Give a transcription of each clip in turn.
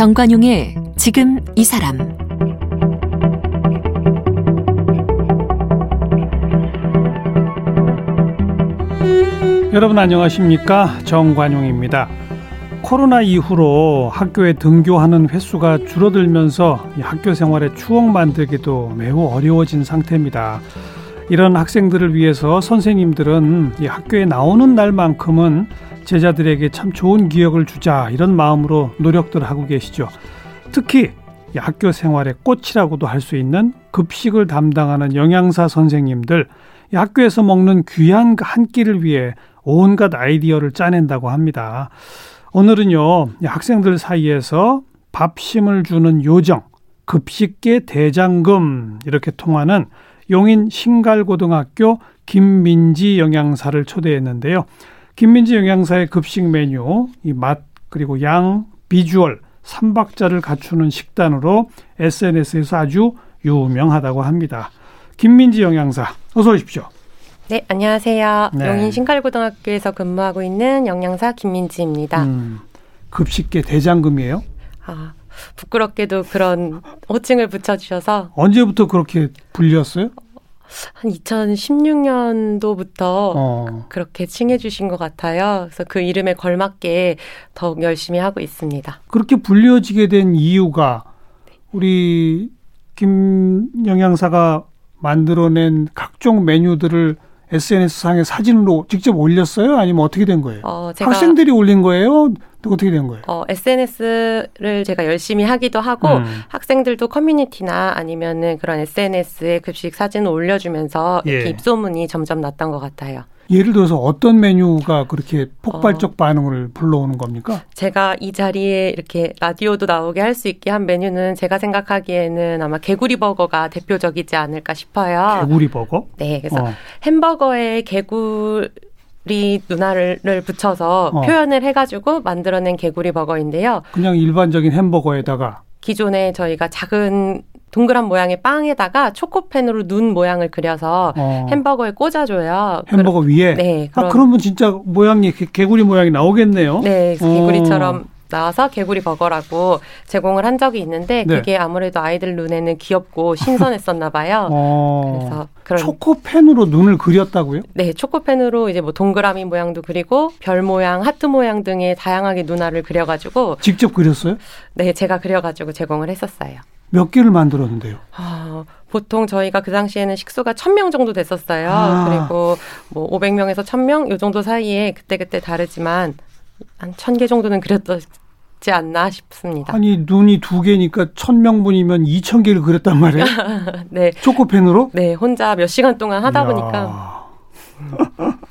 정관용의 지금 이 사람 여러분 안녕하십니까 정관용입니다. 코로나 이후로 학교에 등교하는 횟수가 줄어들면서 학교 생활의 추억 만들기도 매우 어려워진 상태입니다. 이런 학생들을 위해서 선생님들은 이 학교에 나오는 날만큼은 제자들에게 참 좋은 기억을 주자 이런 마음으로 노력들 하고 계시죠. 특히 학교 생활의 꽃이라고도 할 수 있는 급식을 담당하는 영양사 선생님들 학교에서 먹는 귀한 그한 끼를 위해 온갖 아이디어를 짜낸다고 합니다. 오늘은요 학생들 사이에서 밥심을 주는 요정 급식계 대장금 이렇게 통하는 용인 신갈고등학교 김민지 영양사를 초대했는데요. 김민지 영양사의 급식 메뉴, 이 맛 그리고 양, 비주얼, 삼박자를 갖추는 식단으로 SNS에서 아주 유명하다고 합니다. 김민지 영양사, 어서 오십시오. 네, 안녕하세요. 네. 용인 신갈고등학교에서 근무하고 있는 영양사 김민지입니다. 음, 급식계 대장금이에요? 아, 부끄럽게도 그런 호칭을 붙여주셔서 언제부터 그렇게 불렸어요? 한 2016년도부터 어. 그렇게 칭해 주신 것 같아요. 그래서 그 이름에 걸맞게 더욱 열심히 하고 있습니다. 그렇게 불려지게 된 이유가 우리 김 영양사가 만들어낸 각종 메뉴들을 SNS상에 사진으로 직접 올렸어요? 아니면 어떻게 된 거예요? 어, 학생들이 올린 거예요? 어떻게 된 거예요? 어, SNS를 제가 열심히 하기도 하고 음. 학생들도 커뮤니티나 아니면은 그런 SNS에 급식 사진을 올려주면서 예. 이렇게 입소문이 점점 났던 것 같아요. 예를 들어서 어떤 메뉴가 그렇게 폭발적 어, 반응을 불러오는 겁니까? 제가 이 자리에 이렇게 라디오도 나오게 할 수 있게 한 메뉴는 제가 생각하기에는 아마 개구리 버거가 대표적이지 않을까 싶어요. 개구리 버거? 네, 그래서 어. 햄버거에 개구리 눈알을 붙여서 어. 표현을 해가지고 만들어낸 개구리 버거인데요. 그냥 일반적인 햄버거에다가 기존에 저희가 작은 동그란 모양의 빵에다가 초코펜으로 눈 모양을 그려서 어. 햄버거에 꽂아줘요. 햄버거 위에? 네. 아, 그러면 진짜 모양이 개 구리 모양이 나오겠네요. 네. 개구리처럼 어. 나와서 개구리 버거라고 제공을 한 적이 있는데 네. 그게 아무래도 아이들 눈에는 귀엽고 신선했었나 봐요. 어. 그래서 그런 초코펜으로 눈을 그렸다고요? 네, 초코펜으로 이제 뭐 동그라미 모양도 그리고 별 모양, 하트 모양 등의 다양하게 눈알을 그려가지고 직접 그렸어요? 네, 제가 그려가지고 제공을 했었어요. 몇 개를 만들었는데요? 아, 보통 저희가 그 당시에는 식수가 1000명 정도 됐었어요. 아. 그리고 뭐 500명에서 1000명 요 정도 사이에 그때그때 다르지만 한 1000개 정도는 그렸 지 않나 싶습니다. 아니 눈이 두 개니까 1000명분이면 2000개를 그렸단 말이에요? 네. 초코펜으로? 네, 혼자 몇 시간 동안 하다 이야. 보니까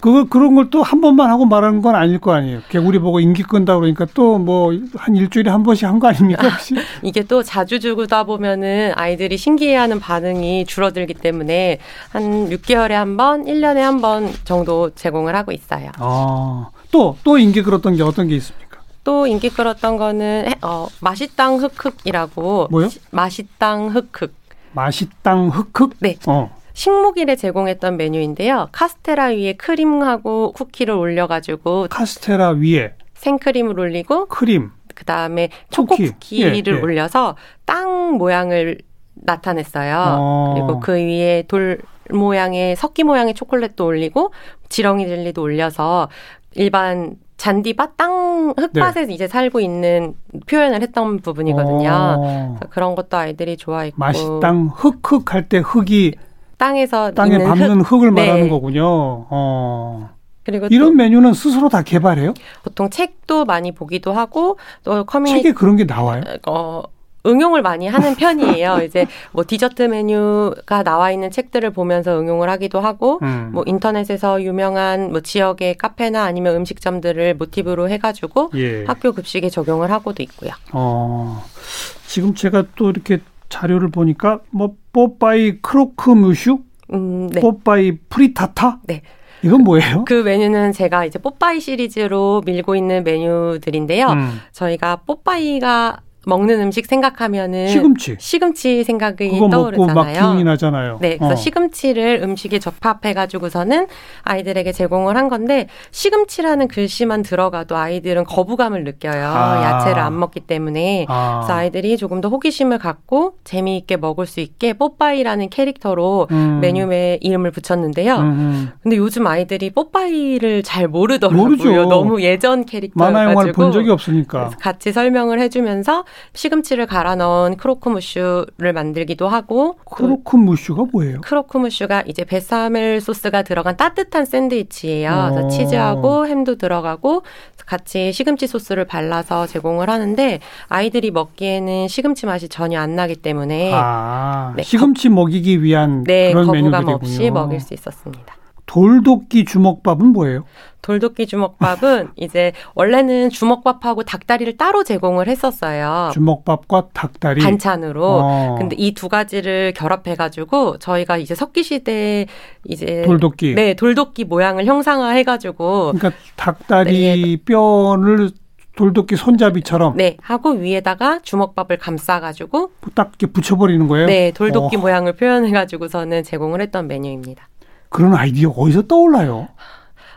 그거 그런 걸 또 한 번만 하고 말하는 건 아닐 거 아니에요. 개구리 보고 인기 끈다 그러니까 또 뭐 한 일주일에 한 번씩 한 거 아닙니까 혹시? 이게 또 자주 주다 보면은 아이들이 신기해하는 반응이 줄어들기 때문에 한 6개월에 한 번, 1년에 한 번 정도 제공을 하고 있어요. 아, 또, 또 인기 끌었던 게 어떤 게 있습니까? 또 인기 끌었던 거는, 어, 맛있당 흑흑이라고. 뭐요? 맛있당 흑흑. 맛있당 흑흑? 네. 어. 식목일에 제공했던 메뉴인데요. 카스테라 위에 크림하고 쿠키를 올려가지고 카스테라 위에 생크림을 올리고 크림 그 다음에 초코 쿠키. 를 예, 예. 올려서 땅 모양을 나타냈어요. 어. 그리고 그 위에 돌 모양의 석기 모양의 초콜릿도 올리고 지렁이 젤리도 올려서 일반 잔디밭 땅 흙밭에 네. 이제 살고 있는 표현을 했던 부분이거든요. 어. 그런 것도 아이들이 좋아했고 맛있당 흙흙 할때 흙이 땅에서 땅에 밟는 흙, 을 네. 말하는 거군요. 어. 그리고 이런 메뉴는 스스로 다 개발해요? 보통 책도 많이 보기도 하고 또 커뮤니티 책에 그런 게 나와요? 어, 응용을 많이 하는 편이에요. 이제 뭐 디저트 메뉴가 나와 있는 책들을 보면서 응용을 하기도 하고 음. 뭐 인터넷에서 유명한 뭐 지역의 카페나 아니면 음식점들을 모티브로 해가지고 예. 학교 급식에 적용을 하고도 있고요. 어, 지금 제가 또 이렇게 자료를 보니까 뭐 뽀빠이 크로크 무슈, 음, 네. 뽀빠이 프리타타, 네. 이건 뭐예요? 그 메뉴는 제가 이제 뽀빠이 시리즈로 밀고 있는 메뉴들인데요. 음. 저희가 뽀빠이가 먹는 음식 생각하면은 시금치 시금치 생각이 그거 떠오르잖아요. 먹고 막 기운이 나잖아요. 네, 그래서 어. 시금치를 음식에 접합해 가지고서는 아이들에게 제공을 한 건데 시금치라는 글씨만 들어가도 아이들은 거부감을 느껴요. 아. 야채를 안 먹기 때문에 아. 그래서 아이들이 조금 더 호기심을 갖고 재미있게 먹을 수 있게 뽀빠이라는 캐릭터로 음. 메뉴에 이름을 붙였는데요. 음. 근데 요즘 아이들이 뽀빠이를 잘 모르더라고요. 모르죠. 너무 예전 캐릭터여가지고 만화 영화를 본 적이 없으니까 같이 설명을 해주면서 시금치를 갈아 넣은 크로크무슈를 만들기도 하고 크로크무슈가 뭐예요? 크로크무슈가 이제 베샤멜 소스가 들어간 따뜻한 샌드위치예요. 그래서 어. 치즈하고 햄도 들어가고 같이 시금치 소스를 발라서 제공을 하는데 아이들이 먹기에는 시금치 맛이 전혀 안 나기 때문에 아, 네, 시금치 먹이기 위한 네, 그런 거부감 없이 먹일 수 있었습니다. 돌도끼 주먹밥은 뭐예요? 돌도끼 주먹밥은 이제 원래는 주먹밥하고 닭다리를 따로 제공을 했었어요. 주먹밥과 닭다리 반찬으로. 어. 근데 이 두 가지를 결합해 가지고 저희가 이제 석기 시대 이제 돌도끼 네, 돌도끼 모양을 형상화해 가지고 그러니까 닭다리 네. 뼈를 돌도끼 손잡이처럼 네 하고 위에다가 주먹밥을 감싸가지고 딱 이렇게 붙여버리는 거예요. 네 돌도끼 어. 모양을 표현해가지고서는 제공을 했던 메뉴입니다. 그런 아이디어 어디서 떠올라요?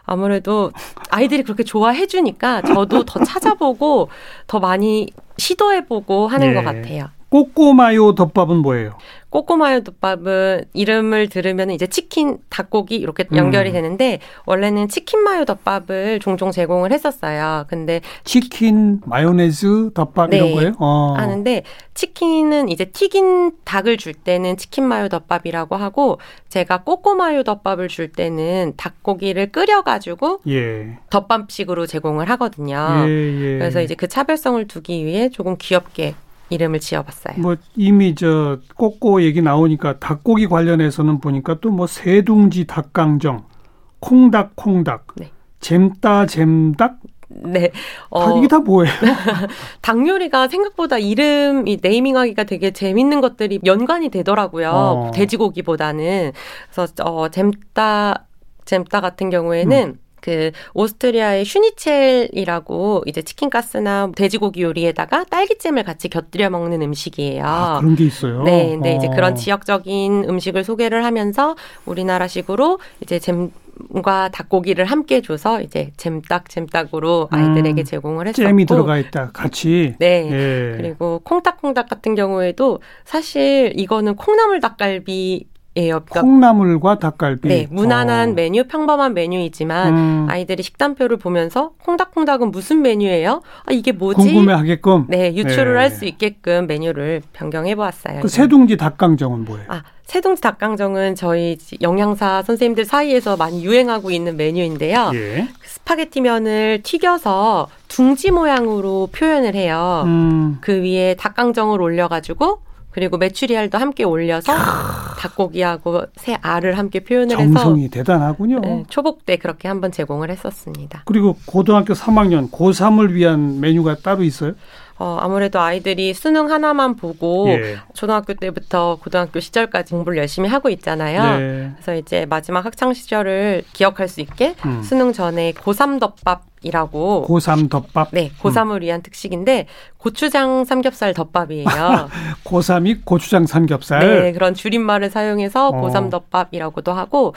아무래도 아이들이 그렇게 좋아해 주니까 저도 더 찾아보고 더 많이 시도해보고 하는 예. 것 같아요. 꼬꼬마요 덮밥은 뭐예요? 꼬꼬마요 덮밥은 이름을 들으면 이제 치킨, 닭고기 이렇게 음. 연결이 음. 되는데 원래는 치킨 마요 덮밥을 종종 제공을 했었어요. 근데 치킨 마요네즈 덮밥 네, 이런 거예요? 어. 하는데 치킨은 이제 튀긴 닭을 줄 때는 치킨 마요 덮밥이라고 하고 제가 꼬꼬마요 덮밥을 줄 때는 닭고기를 끓여가지고 예. 덮밥식으로 제공을 하거든요. 예, 예. 그래서 이제 그 차별성을 두기 위해 조금 귀엽게 이름을 지어봤어요. 뭐 이미 저 꼬꼬 얘기 나오니까 닭고기 관련해서는 보니까 또 뭐 새둥지 닭강정, 콩닭 콩닭, 네. 잼따 잼닭. 네. 어, 이게 다 뭐예요? 닭 요리가 생각보다 이름, 이 네이밍하기가 되게 재밌는 것들이 연관이 되더라고요. 어. 돼지고기보다는. 그래서, 어, 잼따, 잼따 같은 경우에는 음. 그 오스트리아의 슈니첼이라고 이제 치킨 가스나 돼지고기 요리에다가 딸기잼을 같이 곁들여 먹는 음식이에요. 아, 그런 게 있어요. 네, 네 어. 이제 그런 지역적인 음식을 소개를 하면서 우리나라식으로 이제 잼 과 닭고기를 함께 줘서 이제 잼닭 잼닭으로 아이들에게 음, 제공을 했었고 잼이 들어가 있다 같이. 네. 예. 그리고 콩닭콩닭 같은 경우에도 사실 이거는 콩나물 닭갈비 예요. 그러니까 콩나물과 닭갈비. 네, 무난한 어. 메뉴, 평범한 메뉴이지만 음. 아이들이 식단표를 보면서 콩닥콩닥은 무슨 메뉴예요? 아, 이게 뭐지? 궁금해하게끔. 네, 유추를 네. 할수 있게끔 메뉴를 변경해 보았어요. 그 새둥지 닭강정은 뭐예요? 아, 새둥지 닭강정은 저희 영양사 선생님들 사이에서 많이 유행하고 있는 메뉴인데요. 예. 스파게티면을 튀겨서 둥지 모양으로 표현을 해요. 음. 그 위에 닭강정을 올려가지고 그리고 메추리알도 함께 올려서 닭고기하고 새 알을 함께 표현을 정성이 해서 정성이 대단하군요. 네, 초복 때 그렇게 한번 제공을 했었습니다. 그리고 고등학교 3학년 고3을 위한 메뉴가 따로 있어요? 어, 아무래도 아이들이 수능 하나만 보고 예. 초등학교 때부터 고등학교 시절까지 공부를 열심히 하고 있잖아요. 네. 그래서 이제 마지막 학창 시절을 기억할 수 있게 음. 수능 전에 고3 덮밥 이라고 고삼 덮밥. 네, 고3을 음. 위한 특식인데 고추장 삼겹살 덮밥이에요. 고3이 고추장 삼겹살. 네, 그런 줄임말을 사용해서 어. 고3 덮밥이라고도 하고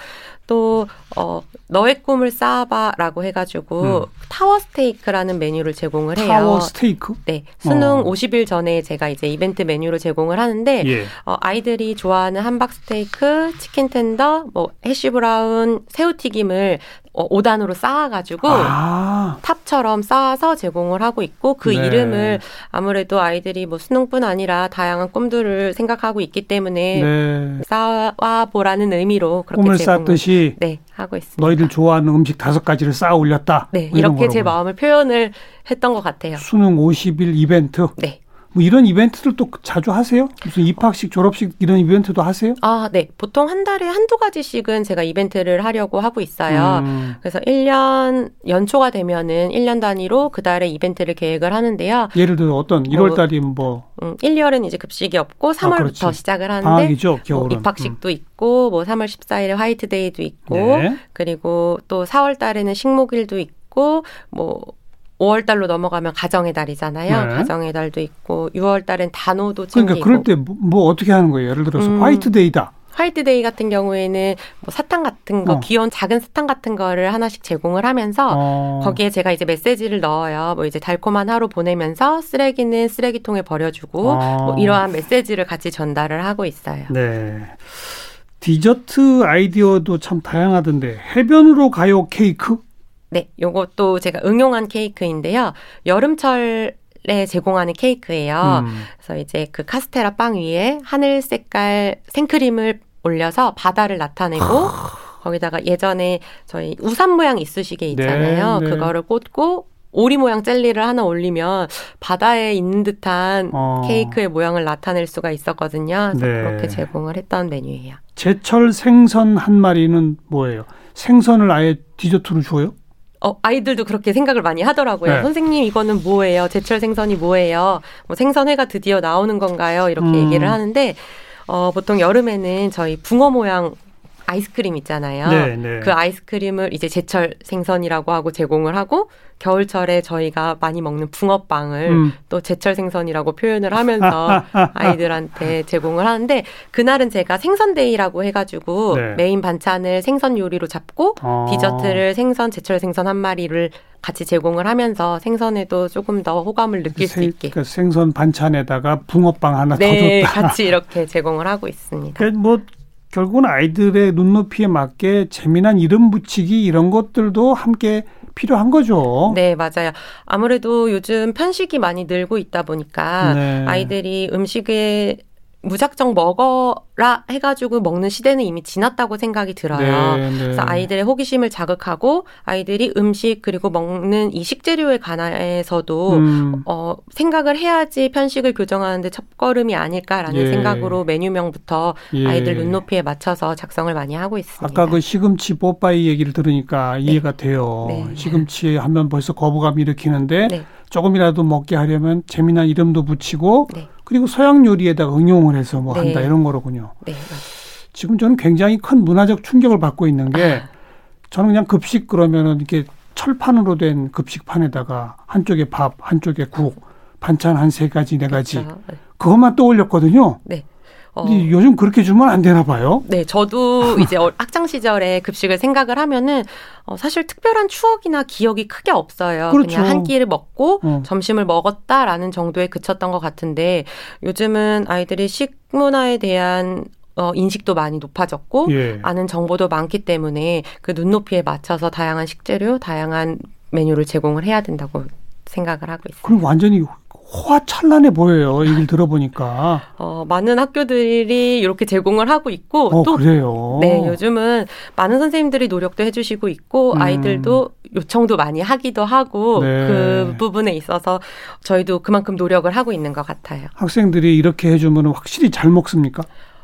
또 어, 너의 꿈을 쌓아봐라고 해가지고 음. 타워 스테이크라는 메뉴를 제공을 해요. 타워 스테이크? 네, 수능 어. 50일 전에 제가 이제 이벤트 메뉴로 제공을 하는데 예. 어, 아이들이 좋아하는 함박 스테이크, 치킨 tender, 뭐 hash brown, 새우 튀김을 어, 5단으로 쌓아가지고 아. 탑처럼 쌓아서 제공을 하고 있고 그 네. 이름을 아무래도 아이들이 뭐 수능뿐 아니라 다양한 꿈들을 생각하고 있기 때문에 네. 쌓아 보라는 의미로 그렇게 꿈을 쌓듯이 네 하고 있습니다. 너희들 좋아하는 음식 다섯 가지를 쌓아 올렸다. 네뭐 이렇게 제 마음을 표현을 했던 것 같아요. 수능 50일 이벤트. 네. 뭐 이런 이벤트들도 자주 하세요? 무슨 입학식, 졸업식 이런 이벤트도 하세요? 아, 네. 보통 한 달에 한두 가지씩은 제가 이벤트를 하려고 하고 있어요. 음. 그래서 1년 연초가 되면은 1년 단위로 그 달에 이벤트를 계획을 하는데요. 예를 들어 어떤 1월 달이면 뭐 음, 1, 2월은 이제 급식이 없고 3월부터 아, 시작을 하는데 방학이죠, 겨울은. 뭐 입학식도 음. 있고 뭐 3월 14일에 화이트데이도 있고 네. 그리고 또 4월 달에는 식목일도 있고 뭐 5월 달로 넘어가면 가정의 달이잖아요. 네. 가정의 달도 있고 6월 달엔 단오도 챙기고. 그러니까 그럴 때뭐 뭐 어떻게 하는 거예요? 예를 들어서 음. 화이트데이다. 화이트데이 같은 경우에는 뭐 사탕 같은 거 어. 귀여운 작은 사탕 같은 거를 하나씩 제공을 하면서 어. 거기에 제가 이제 메시지를 넣어요. 뭐 이제 달콤한 하루 보내면서 쓰레기는 쓰레기통에 버려주고 어. 뭐 이러한 메시지를 같이 전달을 하고 있어요. 네. 디저트 아이디어도 참 다양하던데 해변으로 가요 케이크? 네, 요것도 제가 응용한 케이크인데요. 여름철 에 제공하는 케이크예요. 음. 그래서 이제 그 카스테라 빵 위에 하늘 색깔 생크림을 올려서 바다를 나타내고 거기다가 예전에 저희 우산 모양 이쑤시개 있잖아요. 네, 네. 그거를 꽂고 오리 모양 젤리를 하나 올리면 바다에 있는 듯한 어. 케이크의 모양을 나타낼 수가 있었거든요. 네. 그렇게 제공을 했던 메뉴예요. 제철 생선 한 마리는 뭐예요? 생선을 아예 디저트로 줘요? 어, 아이들도 그렇게 생각을 많이 하더라고요. 네. 선생님, 이거는 뭐예요? 제철 생선이 뭐예요? 뭐 생선회가 드디어 나오는 건가요? 이렇게 음. 얘기를 하는데, 어, 보통 여름에는 저희 붕어 모양 아이스크림 있잖아요. 네, 네. 그 아이스크림을 이제 제철 생선이라고 하고 제공을 하고 겨울철에 저희가 많이 먹는 붕어빵을 음. 또 제철 생선이라고 표현을 하면서 아이들한테 제공을 하는데 그날은 제가 생선day라고 해가지고 네. 메인 반찬을 생선 요리로 잡고 어. 디저트를 생선 제철 생선 한 마리를 같이 제공을 하면서 생선에도 조금 더 호감을 느낄 수 있게. 그 생선 반찬에다가 붕어빵 하나 네, 더 줬다. 같이 이렇게 제공을 하고 있습니다. 그러니까 뭐 결국은 아이들의 눈높이에 맞게 재미난 이름 붙이기 이런 것들도 함께 필요한 거죠. 네, 맞아요. 아무래도 요즘 편식이 많이 늘고 있다 보니까 네. 아이들이 음식에 무작정 먹어라 해가지고 먹는 시대는 이미 지났다고 생각이 들어요. 네, 네. 그래서 아이들의 호기심을 자극하고 아이들이 음식 그리고 먹는 이 식재료에 관해서도 음. 어, 생각을 해야지 편식을 교정하는데 첫걸음이 아닐까라는 예. 생각으로 메뉴명부터 예. 아이들 눈높이에 맞춰서 작성을 많이 하고 있습니다. 아까 그 시금치 뽀빠이 얘기를 들으니까 네. 이해가 돼요. 네. 시금치 하면 벌써 거부감 일으키는데 네. 조금이라도 먹게 하려면 재미난 이름도 붙이고 네. 그리고 서양 요리에다가 응용을 해서 뭐 네. 한다 이런 거로군요. 네, 지금 저는 굉장히 큰 문화적 충격을 받고 있는 게 아. 저는 그냥 급식 그러면은 이렇게 철판으로 된 급식판에다가 한쪽에 밥, 한쪽에 국, 반찬 한 세 가지, 네 가지 그렇죠. 그것만 떠올렸거든요. 네. 어. 요즘 그렇게 주면 안 되나 봐요. 네, 저도 이제 학창 시절에 급식을 생각을 하면은 어, 사실 특별한 추억이나 기억이 크게 없어요. 그렇죠. 그냥 한 끼를 먹고 어. 점심을 먹었다라는 정도에 그쳤던 것 같은데 요즘은 아이들이 식문화에 대한 어, 인식도 많이 높아졌고 예. 아는 정보도 많기 때문에 그 눈높이에 맞춰서 다양한 식재료, 다양한 메뉴를 제공을 해야 된다고 생각을 하고 있습니다. 그럼 완전히 호화찬란해 보여요. 얘기를 들어보니까. 어, 많은 학교들이 이렇게 제공을 하고 있고 어, 또 그래요. 네, 요즘은 많은 선생님들이 노력도 해 주시고 있고 음. 아이들도 요청도 많이 하기도 하고 네. 그 부분에 있어서 저희도 그만큼 노력을 하고 있는 것 같아요. 학생들이 이렇게 해 주면 확실히 잘 먹습니까?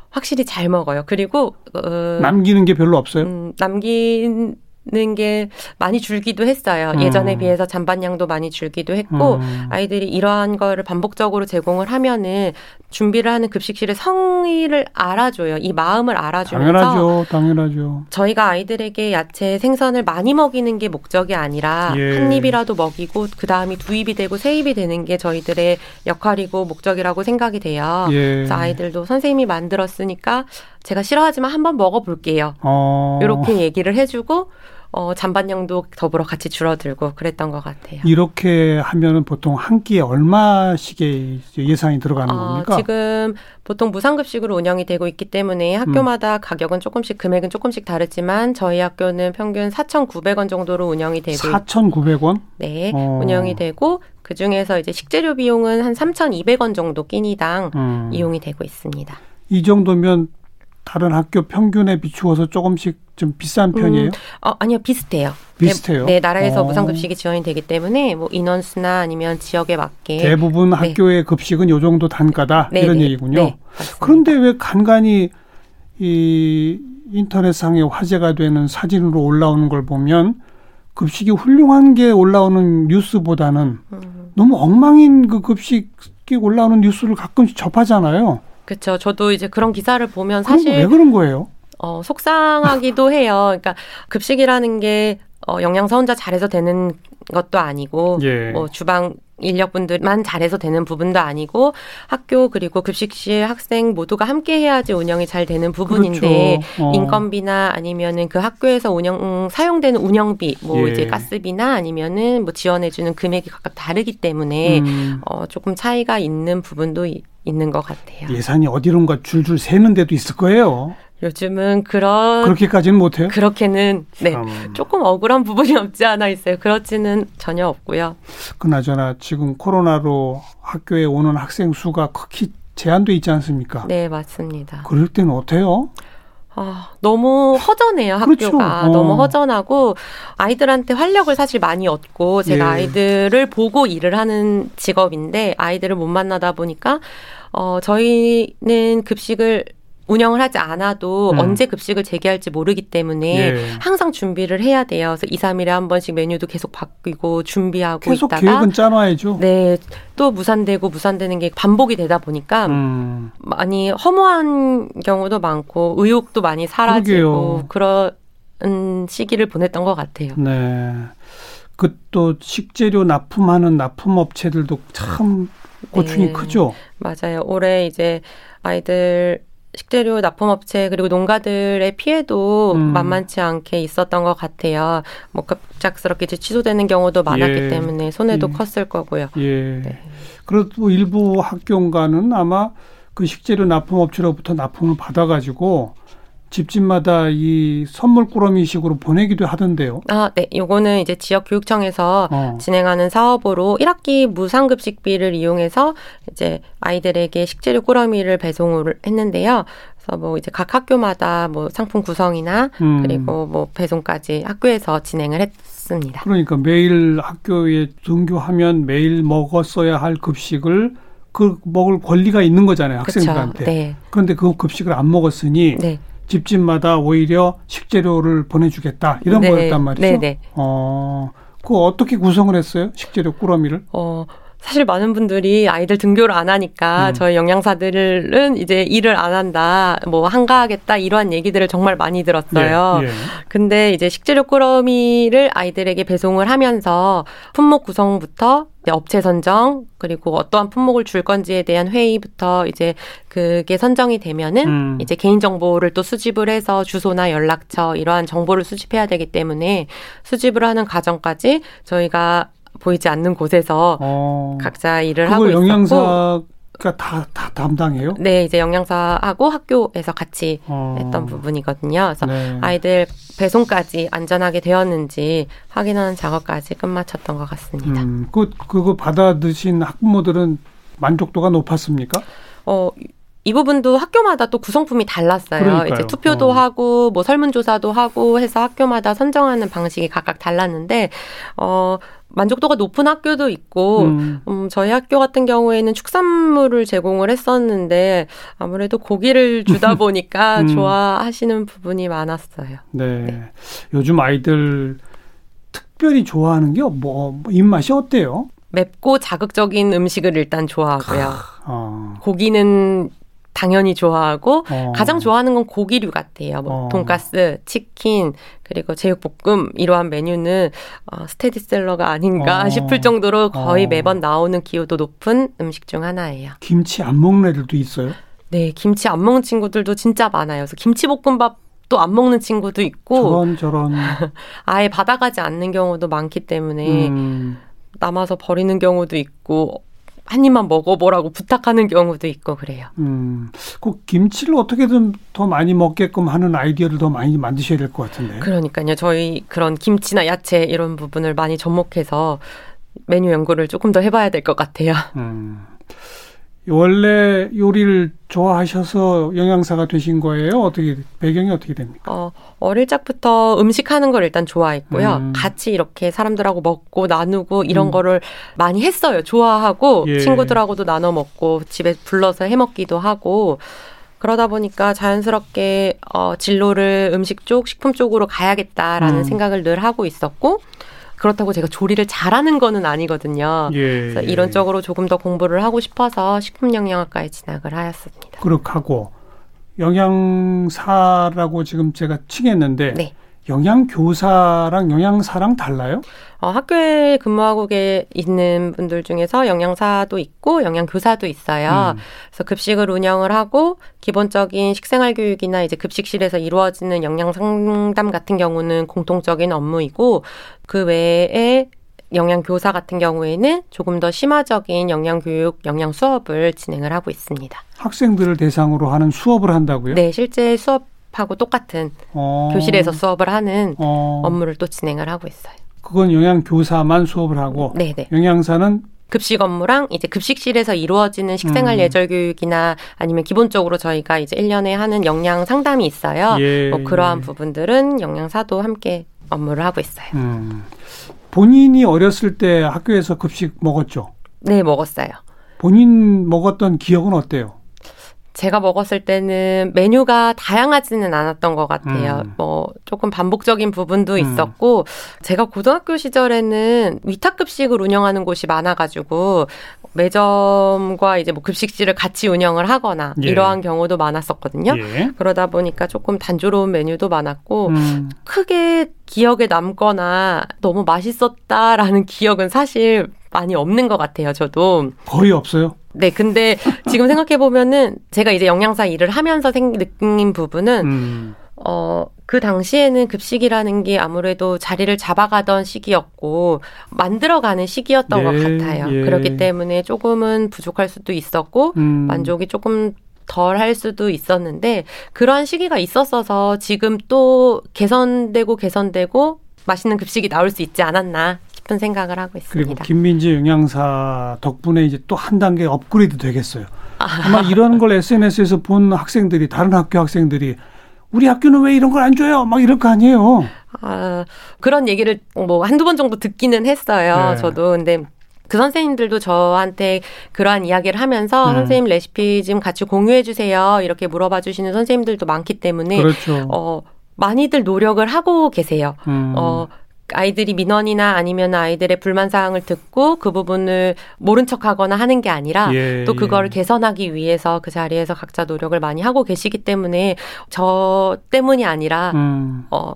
확실히 잘 먹어요. 그리고 어, 남기는 게 별로 없어요. 음, 남긴 는게 많이 줄기도 했어요. 음. 예전에 비해서 잔반량도 많이 줄기도 했고 음. 아이들이 이러한 거를 반복적으로 제공을 하면은 준비를 하는 급식실의 성의를 알아줘요. 이 마음을 알아주면서 당연하죠, 당연하죠. 저희가 아이들에게 야채, 생선을 많이 먹이는 게 목적이 아니라 예. 한 입이라도 먹이고 그 다음이 두 입이 되고 세 입이 되는 게 저희들의 역할이고 목적이라고 생각이 돼요. 예. 그래서 아이들도 선생님이 만들었으니까 제가 싫어하지만 한번 먹어볼게요. 어. 이렇게 얘기를 해주고 어, 잔반량도 더불어 같이 줄어들고 그랬던 것 같아요. 이렇게 하면은 보통 한 끼에 얼마씩의 예산이 들어가는 어, 겁니까? 지금 보통 무상급식으로 운영이 되고 있기 때문에 학교마다 음. 가격은 조금씩 금액은 조금씩 다르지만 저희 학교는 평균 4,900원 정도로 운영이 되고 4,900원? 네, 어. 운영이 되고 그 중에서 이제 식재료 비용은 한 3,200원 정도 끼니당 음. 이용이 되고 있습니다. 이 정도면 다른 학교 평균에 비추어서 조금씩 좀 비싼 편이에요? 음, 어, 아니요, 비슷해요. 비슷해요. 네, 네 나라에서 어. 무상급식이 지원이 되기 때문에 뭐 인원수나 아니면 지역에 맞게 대부분 네. 학교의 급식은 요 정도 단가다 네, 이런 네. 얘기군요. 네, 그런데 왜 간간히 이 인터넷상에 화제가 되는 사진으로 올라오는 걸 보면 급식이 훌륭한 게 올라오는 뉴스보다는 음. 너무 엉망인 그 급식이 올라오는 뉴스를 가끔씩 접하잖아요. 그렇죠. 저도 이제 그런 기사를 보면 사실 왜 그런 거예요? 어, 속상하기도 해요. 그러니까 급식이라는 게 어, 영양사 혼자 잘해서 되는 것도 아니고 예. 뭐 주방 인력분들만 잘해서 되는 부분도 아니고 학교 그리고 급식실 학생 모두가 함께 해야지 운영이 잘 되는 부분인데 그렇죠. 어. 인건비나 아니면은 그 학교에서 운영 사용되는 운영비 뭐 예. 이제 가스비나 아니면은 뭐 지원해주는 금액이 각각 다르기 때문에 음. 어 조금 차이가 있는 부분도 있는 것 같아요. 예산이 어디론가 줄줄 새는 데도 있을 거예요. 요즘은 그런 그렇게까지는 못해요. 그렇게는 네 조금 억울한 부분이 없지 않아 있어요. 그렇지는 전혀 없고요. 그나저나 지금 코로나로 학교에 오는 학생 수가 극히 제한돼 있지 않습니까? 네 맞습니다. 그럴 때는 어때요? 아, 너무 허전해요. 학교가. 그렇죠. 어. 너무 허전하고, 아이들한테 활력을 사실 많이 얻고, 제가 예. 아이들을 보고 일을 하는 직업인데, 아이들을 못 만나다 보니까, 어, 저희는 급식을 운영을 하지 않아도 음. 언제 급식을 재개할지 모르기 때문에 예. 항상 준비를 해야 돼요. 그래서 2, 3일에 한 번씩 메뉴도 계속 바뀌고 준비하고 계속 있다가 계획은 짜놔야죠. 네. 또 무산되고 무산되는 게 반복이 되다 보니까 음. 많이 허무한 경우도 많고 의욕도 많이 사라지고 그러게요. 그런 시기를 보냈던 것 같아요. 네. 그 또 식재료 납품하는 납품업체들도 참 고충이 네. 크죠. 맞아요. 올해 이제 아이들 식재료 납품업체 그리고 농가들의 피해도 음. 만만치 않게 있었던 것 같아요. 뭐 갑작스럽게 이제 취소되는 경우도 많았기 예. 때문에 손해도 예. 컸을 거고요. 예. 네. 그래도 일부 학교가는 아마 그 식재료 납품업체로부터 납품을 받아가지고 집집마다 이 선물 꾸러미식으로 보내기도 하던데요. 아, 네. 요거는 이제 지역 교육청에서 어. 진행하는 사업으로 1학기 무상급식비를 이용해서 이제 아이들에게 식재료 꾸러미를 배송을 했는데요. 그래서 뭐 이제 각 학교마다 뭐 상품 구성이나 음. 그리고 뭐 배송까지 학교에서 진행을 했습니다. 그러니까 매일 학교에 등교하면 매일 먹었어야 할 급식을 그 먹을 권리가 있는 거잖아요, 학생들한테. 네. 그런데 그 급식을 안 먹었으니 네. 집집마다 오히려 식재료를 보내주겠다 이런 네. 거였단 말이죠. 네, 네. 어, 그 어떻게 구성을 했어요? 식재료 꾸러미를? 어, 사실 많은 분들이 아이들 등교를 안 하니까 음. 저희 영양사들은 이제 일을 안 한다, 뭐 한가하겠다 이러한 얘기들을 정말 많이 들었어요. 예, 예. 근데 이제 식재료 꾸러미를 아이들에게 배송을 하면서 품목 구성부터 업체 선정 그리고 어떠한 품목을 줄 건지에 대한 회의부터 이제 그게 선정이 되면은 음. 이제 개인 정보를 또 수집을 해서 주소나 연락처 이러한 정보를 수집해야 되기 때문에 수집을 하는 과정까지 저희가 보이지 않는 곳에서 어. 각자 일을 하고 있었고 영양사 가 다, 다 담당해요? 네, 이제 영양사하고 학교에서 같이 어. 했던 부분이거든요. 그래서 네. 아이들 배송까지 안전하게 되었는지 확인하는 작업까지 끝마쳤던 것 같습니다. 음, 그, 그거 받아드신 학부모들은 만족도가 높았습니까? 어, 이 부분도 학교마다 또 구성품이 달랐어요. 그러니까요. 이제 투표도 어. 하고 뭐 설문조사도 하고 해서 학교마다 선정하는 방식이 각각 달랐는데 어 만족도가 높은 학교도 있고 음. 음 저희 학교 같은 경우에는 축산물을 제공을 했었는데 아무래도 고기를 주다 보니까 음. 좋아하시는 부분이 많았어요. 네. 네. 요즘 아이들 특별히 좋아하는 게뭐 뭐 입맛이 어때요? 맵고 자극적인 음식을 일단 좋아하고요. 어. 고기는 당연히 좋아하고 어. 가장 좋아하는 건 고기류 같아요. 뭐 어. 돈가스, 치킨, 그리고 제육볶음 이러한 메뉴는 어, 스테디셀러가 아닌가 어. 싶을 정도로 거의 어. 매번 나오는 기호도 높은 음식 중 하나예요. 김치 안 먹는 애들도 있어요? 네, 김치 안 먹는 친구들도 진짜 많아요. 그래서 김치볶음밥 또안 먹는 친구도 있고 저런 저런 아예 받아가지 않는 경우도 많기 때문에 음. 남아서 버리는 경우도 있고 한 입만 먹어보라고 부탁하는 경우도 있고 그래요. 음, 그 김치를 어떻게든 더 많이 먹게끔 하는 아이디어를 더 많이 만드셔야 될 것 같은데. 그러니까요. 저희 그런 김치나 야채 이런 부분을 많이 접목해서 메뉴 연구를 조금 더 해봐야 될 것 같아요. 음. 원래 요리를 좋아하셔서 영양사가 되신 거예요? 어떻게 배경이 어떻게 됩니까? 어, 어릴 적부터 음식하는 걸 일단 좋아했고요. 음. 같이 이렇게 사람들하고 먹고 나누고 이런 음. 거를 많이 했어요. 좋아하고 예. 친구들하고도 나눠 먹고 집에 불러서 해 먹기도 하고 그러다 보니까 자연스럽게 어, 진로를 음식 쪽, 식품 쪽으로 가야겠다라는 음. 생각을 늘 하고 있었고 그렇다고 제가 조리를 잘하는 거는 아니거든요. 예, 그래서 예. 이런 쪽으로 조금 더 공부를 하고 싶어서 식품영양학과에 진학을 하였습니다. 그렇게 하고 영양사라고 지금 제가 칭했는데 네. 영양 교사랑 영양사랑 달라요? 어, 학교에 근무하고 있는 분들 중에서 영양사도 있고 영양교사도 있어요. 음. 그래서 급식을 운영을 하고 기본적인 식생활 교육이나 이제 급식실에서 이루어지는 영양 상담 같은 경우는 공통적인 업무이고 그 외에 영양 교사 같은 경우에는 조금 더 심화적인 영양 교육, 영양 수업을 진행을 하고 있습니다. 학생들을 대상으로 하는 수업을 한다고요? 네, 실제 수업 하고 똑같은 어. 교실에서 수업을 하는 어. 업무를 또 진행을 하고 있어요. 그건 영양 교사만 수업을 하고 네네. 네. 영양사는 급식 업무랑 이제 급식실에서 이루어지는 식생활 음. 예절 교육이나 아니면 기본적으로 저희가 이제 1년에 하는 영양 상담이 있어요. 예, 뭐 그러한 예. 부분들은 영양사도 함께 업무를 하고 있어요. 음. 본인이 어렸을 때 학교에서 급식 먹었죠? 네, 먹었어요. 본인 먹었던 기억은 어때요? 제가 먹었을 때는 메뉴가 다양하지는 않았던 것 같아요. 음. 뭐 조금 반복적인 부분도 음. 있었고 제가 고등학교 시절에는 위탁급식을 운영하는 곳이 많아가지고 매점과 이제 뭐 급식실을 같이 운영을 하거나 예. 이러한 경우도 많았었거든요. 예. 그러다 보니까 조금 단조로운 메뉴도 많았고 음. 크게 기억에 남거나 너무 맛있었다라는 기억은 사실 많이 없는 것 같아요. 저도 거의 없어요. 네, 근데 지금 생각해 보면은 제가 이제 영양사 일을 하면서 생, 느낀 부분은 음. 어, 그 당시에는 급식이라는 게 아무래도 자리를 잡아가던 시기였고, 만들어가는 시기였던 예, 것 같아요. 예. 그렇기 때문에 조금은 부족할 수도 있었고, 음. 만족이 조금 덜 할 수도 있었는데, 그러한 시기가 있었어서 지금 또 개선되고 개선되고, 맛있는 급식이 나올 수 있지 않았나 싶은 생각을 하고 있습니다. 그리고 김민지 영양사 덕분에 이제 또 한 단계 업그레이드 되겠어요. 아마 이런 걸 SNS에서 본 학생들이 다른 학교 학생들이 우리 학교는 왜 이런 걸 안 줘요? 막 이럴 거 아니에요. 아, 그런 얘기를 뭐 한두 번 정도 듣기는 했어요. 네. 저도. 근데 그 선생님들도 저한테 그러한 이야기를 하면서 음. 선생님 레시피 좀 같이 공유해 주세요. 이렇게 물어봐 주시는 선생님들도 많기 때문에 그렇죠. 어 많이들 노력을 하고 계세요. 음. 어 아이들이 민원이나 아니면 아이들의 불만 사항을 듣고 그 부분을 모른 척하거나 하는 게 아니라 예, 또 그거를 예. 개선하기 위해서 그 자리에서 각자 노력을 많이 하고 계시기 때문에 저 때문이 아니라 음. 어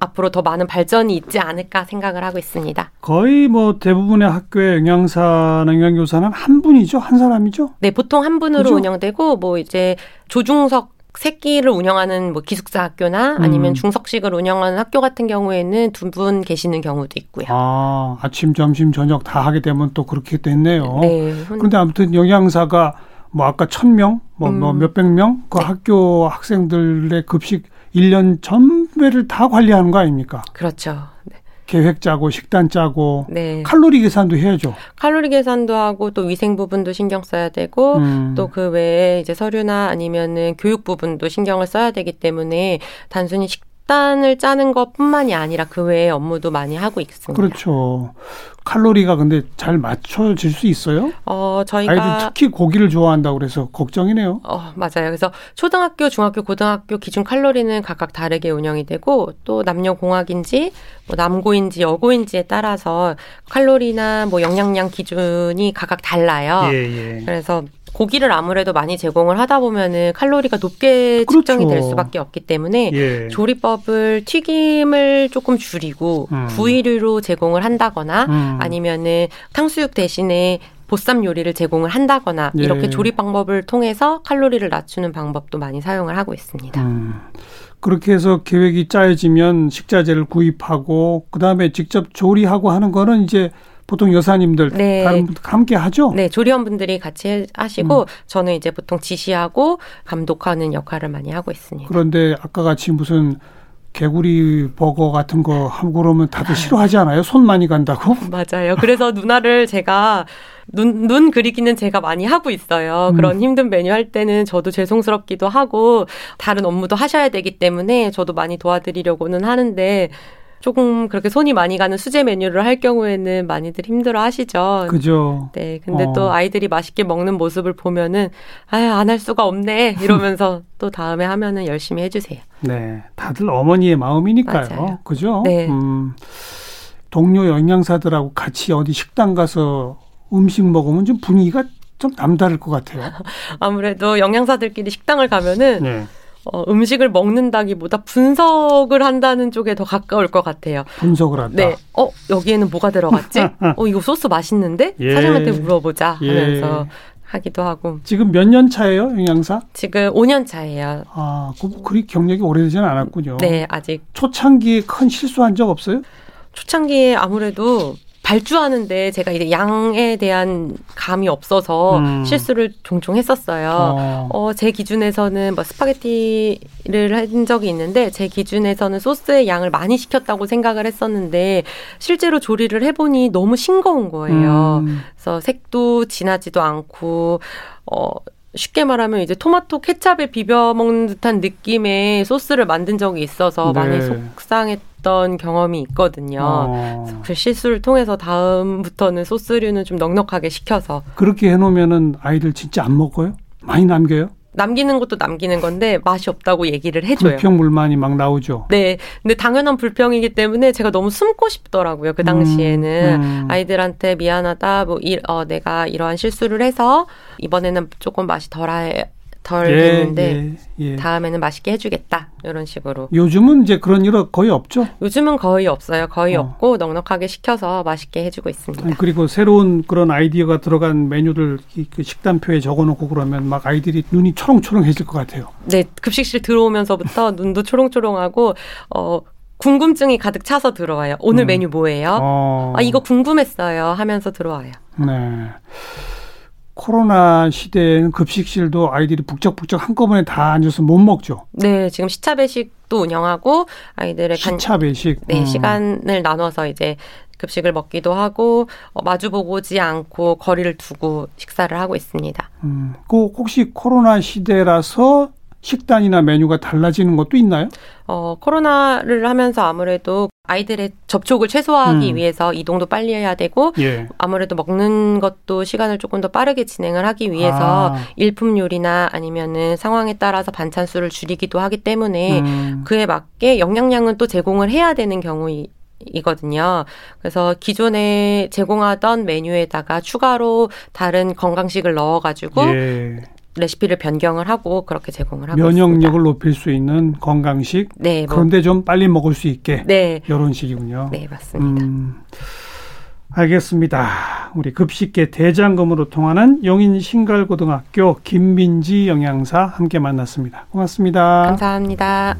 앞으로 더 많은 발전이 있지 않을까 생각을 하고 있습니다. 거의 뭐 대부분의 학교의 영양사나 영양교사는 한 분이죠, 한 사람이죠? 네, 보통 한 분으로 그죠? 운영되고 뭐 이제 조중석 새끼를 운영하는 뭐 기숙사 학교나 아니면 음. 중석식을 운영하는 학교 같은 경우에는 두 분 계시는 경우도 있고요. 아, 아침, 점심, 저녁 다 하게 되면 또 그렇게 됐네요. 네. 그런데 아무튼 영양사가 뭐 아까 천 명, 뭐, 뭐 음. 뭐 몇백 명, 그 네. 학교 학생들의 급식 1년 전매를 다 관리하는 거 아닙니까? 그렇죠. 네. 계획 짜고 식단 짜고 네. 칼로리 계산도 해야죠. 칼로리 계산도 하고 또 위생 부분도 신경 써야 되고 음. 또그 외에 이제 서류나 아니면은 교육 부분도 신경을 써야 되기 때문에 단순히 식 식단을 짜는 것뿐만이 아니라 그 외에 업무도 많이 하고 있습니다. 그렇죠. 칼로리가 근데 잘 맞춰질 수 있어요? 어, 저희가 아이들 특히 고기를 좋아한다고 그래서 걱정이네요. 어, 맞아요. 그래서 초등학교, 중학교, 고등학교 기준 칼로리는 각각 다르게 운영이 되고 또 남녀 공학인지 뭐 남고인지 여고인지에 따라서 칼로리나 뭐 영양량 기준이 각각 달라요. 예, 예. 그래서 고기를 아무래도 많이 제공을 하다 보면은 칼로리가 높게 그렇죠. 측정이 될 수밖에 없기 때문에 예. 조리법을 튀김을 조금 줄이고 음. 구이류로 제공을 한다거나 음. 아니면은 탕수육 대신에 보쌈 요리를 제공을 한다거나 예. 이렇게 조리 방법을 통해서 칼로리를 낮추는 방법도 많이 사용을 하고 있습니다. 음. 그렇게 해서 계획이 짜여지면 식자재를 구입하고 그다음에 직접 조리하고 하는 거는 이제 보통 여사님들 네. 다른 분들 함께 하죠? 네, 조리원분들이 같이 하시고 음. 저는 이제 보통 지시하고 감독하는 역할을 많이 하고 있습니다. 그런데 아까 같이 무슨 개구리 버거 같은 거 하고 그러면 다들 싫어하지 않아요? 손 많이 간다고? 맞아요. 그래서 누나를 제가 눈, 눈 그리기는 제가 많이 하고 있어요. 음. 그런 힘든 메뉴 할 때는 저도 죄송스럽기도 하고 다른 업무도 하셔야 되기 때문에 저도 많이 도와드리려고는 하는데 조금 그렇게 손이 많이 가는 수제 메뉴를 할 경우에는 많이들 힘들어 하시죠. 그죠. 네. 근데 어. 또 아이들이 맛있게 먹는 모습을 보면은, 아유, 안 할 수가 없네. 이러면서 또 다음에 하면은 열심히 해 주세요. 네. 다들 어머니의 마음이니까요. 맞아요. 그죠? 네. 음, 동료 영양사들하고 같이 어디 식당 가서 음식 먹으면 좀 분위기가 좀 남다를 것 같아요. 아무래도 영양사들끼리 식당을 가면은, 네. 어, 음식을 먹는다기보다 분석을 한다는 쪽에 더 가까울 것 같아요. 분석을 한다. 네. 어, 여기에는 뭐가 들어갔지? 어, 이거 소스 맛있는데? 예. 사장한테 물어보자 하면서 예. 하기도 하고. 지금 몇 년 차예요, 영양사? 지금 5년 차예요. 아, 그, 그리 경력이 오래되지는 않았군요. 네, 아직. 초창기에 큰 실수한 적 없어요? 초창기에 아무래도 발주하는데 제가 이제 양에 대한 감이 없어서 음. 실수를 종종 했었어요. 어. 어. 제 기준에서는 뭐 스파게티를 한 적이 있는데 제 기준에서는 소스의 양을 많이 시켰다고 생각을 했었는데 실제로 조리를 해보니 너무 싱거운 거예요. 음. 그래서 색도 진하지도 않고 어 쉽게 말하면 이제 토마토 케찹에 비벼 먹는 듯한 느낌의 소스를 만든 적이 있어서 네. 많이 속상했던 경험이 있거든요. 어. 그 실수를 통해서 다음부터는 소스류는 좀 넉넉하게 시켜서 그렇게 해놓으면은 아이들 진짜 안 먹어요? 많이 남겨요? 남기는 것도 남기는 건데 맛이 없다고 얘기를 해줘요. 불평 불만이 막 나오죠. 네, 근데 당연한 불평이기 때문에 제가 너무 숨고 싶더라고요. 그 당시에는 음, 음. 아이들한테 미안하다, 뭐 이, 어, 내가 이러한 실수를 해서 이번에는 조금 맛이 덜할 덜 예, 했는데 예, 예. 다음에는 맛있게 해주겠다 이런 식으로. 요즘은 이제 그런 일 거의 없죠. 요즘은 거의 없어요. 거의 어. 없고 넉넉하게 시켜서 맛있게 해주고 있습니다. 그리고 새로운 그런 아이디어가 들어간 메뉴들 그 식단표에 적어놓고 그러면 막 아이들이 눈이 초롱초롱해질 것 같아요. 네, 급식실 들어오면서부터 눈도 초롱초롱하고 어. 궁금증이 가득 차서 들어와요. 오늘 음. 메뉴 뭐예요? 어. 아, 이거 궁금했어요. 하면서 들어와요. 네. 코로나 시대에는 급식실도 아이들이 북적북적 한꺼번에 다 앉아서 못 먹죠. 네, 지금 시차 배식도 운영하고 아이들의 시차 배식. 네, 음. 시간을 나눠서 이제 급식을 먹기도 하고 어, 마주보고지 않고 거리를 두고 식사를 하고 있습니다. 음, 그 혹시 코로나 시대라서 식단이나 메뉴가 달라지는 것도 있나요? 어, 코로나를 하면서 아무래도 아이들의 접촉을 최소화하기 음. 위해서 이동도 빨리 해야 되고 예. 아무래도 먹는 것도 시간을 조금 더 빠르게 진행을 하기 위해서 아. 일품 요리나 아니면은 상황에 따라서 반찬 수를 줄이기도 하기 때문에 음. 그에 맞게 영양량은 또 제공을 해야 되는 경우 이거든요. 그래서 기존에 제공하던 메뉴에다가 추가로 다른 건강식을 넣어가지고 예. 레시피를 변경을 하고 그렇게 제공을 하고 면역력을 있습니다. 높일 수 있는 건강식. 네. 뭐. 그런데 좀 빨리 먹을 수 있게. 네. 이런 식이군요. 네, 맞습니다. 음, 알겠습니다. 우리 급식계 대장금으로 통하는 용인 신갈고등학교 김민지 영양사 함께 만났습니다. 고맙습니다. 감사합니다.